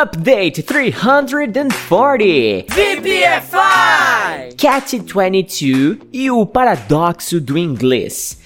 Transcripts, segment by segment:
Update 340 VPFI! Cat 22 e o paradoxo do inglês.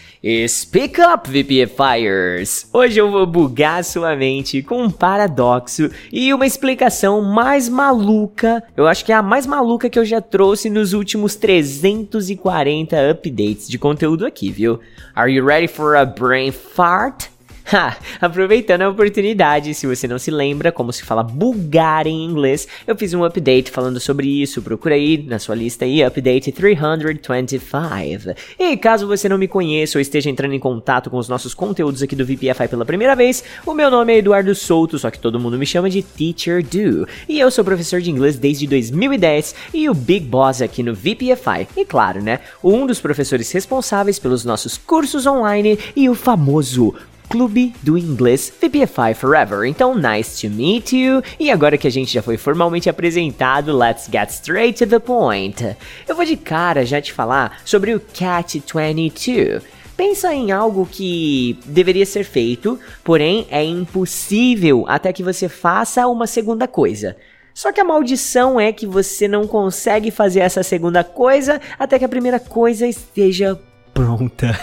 Speak up, VPFires! Hoje eu vou bugar sua mente com um paradoxo e uma explicação mais maluca. Eu acho que é a mais maluca que eu já trouxe nos últimos 340 updates de conteúdo aqui, viu? Are you ready for a brain fart? Ha, aproveitando a oportunidade, se você não se lembra como se fala bugar em inglês, eu fiz um update falando sobre isso. Procura aí na sua lista aí, update 325. E caso você não me conheça ou esteja entrando em contato com os nossos conteúdos aqui do VPFI pela primeira vez, o meu nome é Eduardo Souto, só que todo mundo me chama de Teacher Do. E eu sou professor de inglês desde 2010 e o Big Boss aqui no VPFI. E claro, né, um dos professores responsáveis pelos nossos cursos online e o famoso Clube do Inglês VPFI Forever. Então, nice to meet you. E agora que a gente já foi formalmente apresentado, let's get straight to the point. Eu vou de cara já te falar sobre o Cat 22. Pensa em algo que deveria ser feito, porém é impossível até que você faça uma segunda coisa. Só que a maldição é que você não consegue fazer essa segunda coisa até que a primeira coisa esteja pronta.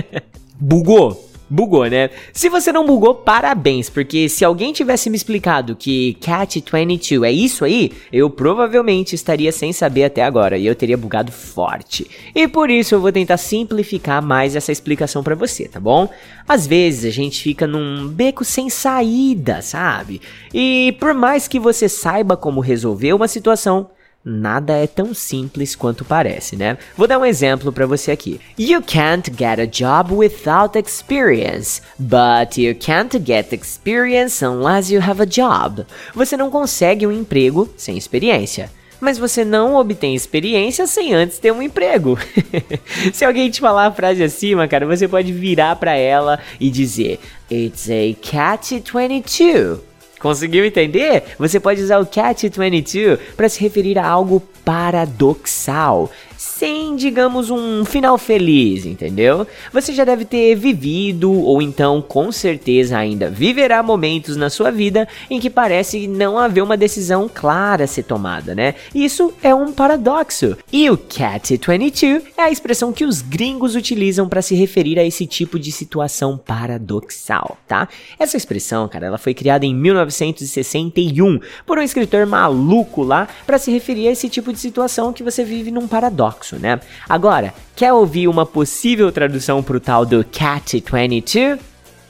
Bugou? Bugou, né? Se você não bugou, parabéns, porque se alguém tivesse me explicado que Cat 22 é isso aí, eu provavelmente estaria sem saber até agora e eu teria bugado forte. E por isso eu vou tentar simplificar mais essa explicação para você, tá bom? Às vezes a gente fica num beco sem saída, sabe? E por mais que você saiba como resolver uma situação, Nada é tão simples quanto parece, né? Vou dar um exemplo para você aqui. You can't get a job without experience, but you can't get experience unless you have a job. Você não consegue um emprego sem experiência. Mas você não obtém experiência sem antes ter um emprego. Se alguém te falar a frase acima, cara, você pode virar para ela e dizer: It's a cat 22. Conseguiu entender? Você pode usar o Catch22 para se referir a algo paradoxal, sem, digamos, um final feliz, entendeu? Você já deve ter vivido, ou então com certeza ainda viverá momentos na sua vida em que parece não haver uma decisão clara a ser tomada, né? Isso é um paradoxo. E o Cat22 é a expressão que os gringos utilizam para se referir a esse tipo de situação paradoxal, tá? Essa expressão, cara, ela foi criada em 1961 por um escritor maluco lá para se referir a esse tipo de situação que você vive num paradoxo, né? Agora, quer ouvir uma possível tradução pro tal do Cat 22?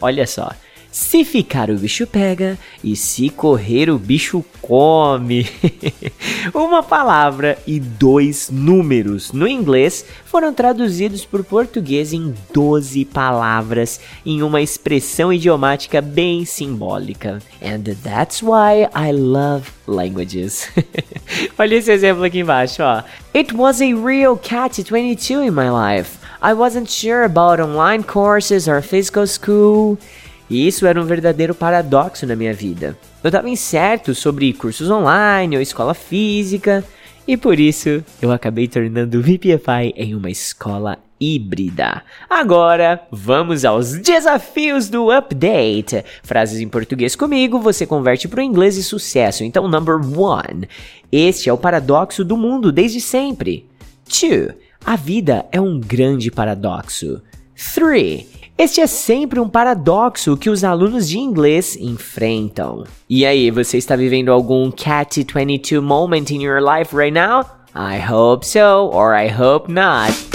Olha só. Se ficar o bicho pega e se correr o bicho come. Uma palavra e dois números no inglês foram traduzidos por português em 12 palavras em uma expressão idiomática bem simbólica. And that's why I love languages. Olha esse exemplo aqui embaixo, ó. It was a real cat 22 in my life. I wasn't sure about online courses or physical school. E isso era um verdadeiro paradoxo na minha vida. Eu estava incerto sobre cursos online ou escola física, e por isso eu acabei tornando o VPFI em uma escola híbrida. Agora, vamos aos desafios do update. Frases em português comigo, você converte para o inglês e sucesso. Então, number one. Este é o paradoxo do mundo desde sempre. Two. A vida é um grande paradoxo. Three. Este é sempre um paradoxo que os alunos de inglês enfrentam. E aí, você está vivendo algum Cat 22 moment in your life right now? I hope so, or I hope not.